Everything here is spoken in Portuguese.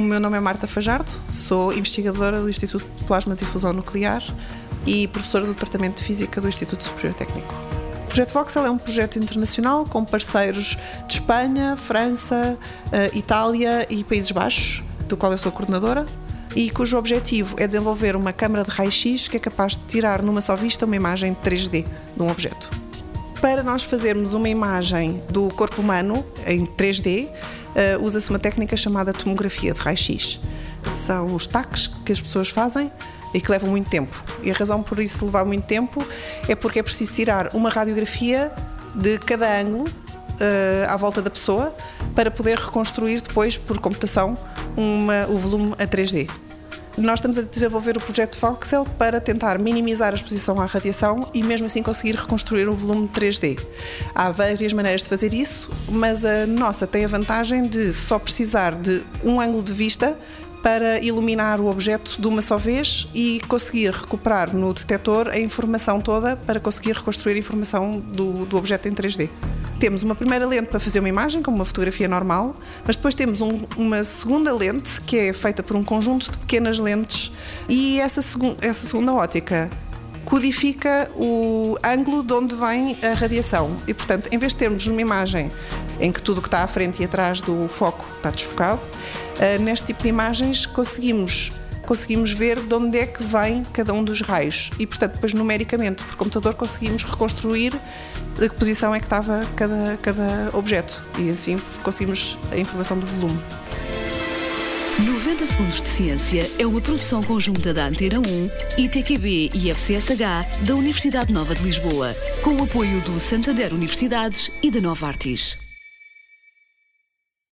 meu nome é Marta Fajardo, sou investigadora do Instituto de Plasmas e Fusão Nuclear e professora do Departamento de Física do Instituto Superior Técnico. O projeto Voxel é um projeto internacional com parceiros de Espanha, França, eh, Itália e Países Baixos, do qual eu sou coordenadora, e cujo objetivo é desenvolver uma câmara de raio-x que é capaz de tirar numa só vista uma imagem 3D de um objeto. Para nós fazermos uma imagem do corpo humano em 3D, uh, usa-se uma técnica chamada tomografia de raio-x. São os taques que as pessoas fazem e que levam muito tempo. E a razão por isso levar muito tempo é porque é preciso tirar uma radiografia de cada ângulo uh, à volta da pessoa para poder reconstruir depois, por computação, uma, o volume a 3D. Nós estamos a desenvolver o projeto Voxel para tentar minimizar a exposição à radiação e mesmo assim conseguir reconstruir um volume 3D. Há várias maneiras de fazer isso, mas a nossa tem a vantagem de só precisar de um ângulo de vista para iluminar o objeto de uma só vez e conseguir recuperar no detector a informação toda para conseguir reconstruir a informação do, do objeto em 3D temos uma primeira lente para fazer uma imagem, como uma fotografia normal, mas depois temos um, uma segunda lente que é feita por um conjunto de pequenas lentes e essa, segu essa segunda ótica codifica o ângulo de onde vem a radiação. E, portanto, em vez de termos uma imagem em que tudo o que está à frente e atrás do foco está desfocado, uh, neste tipo de imagens conseguimos conseguimos ver de onde é que vem cada um dos raios e, portanto, depois numericamente por computador conseguimos reconstruir de que posição é que estava cada, cada objeto e assim conseguimos a informação do volume. 90 Segundos de Ciência é uma produção conjunta da Antena 1, ITQB e FCSH da Universidade Nova de Lisboa, com o apoio do Santander Universidades e da Nova Artis.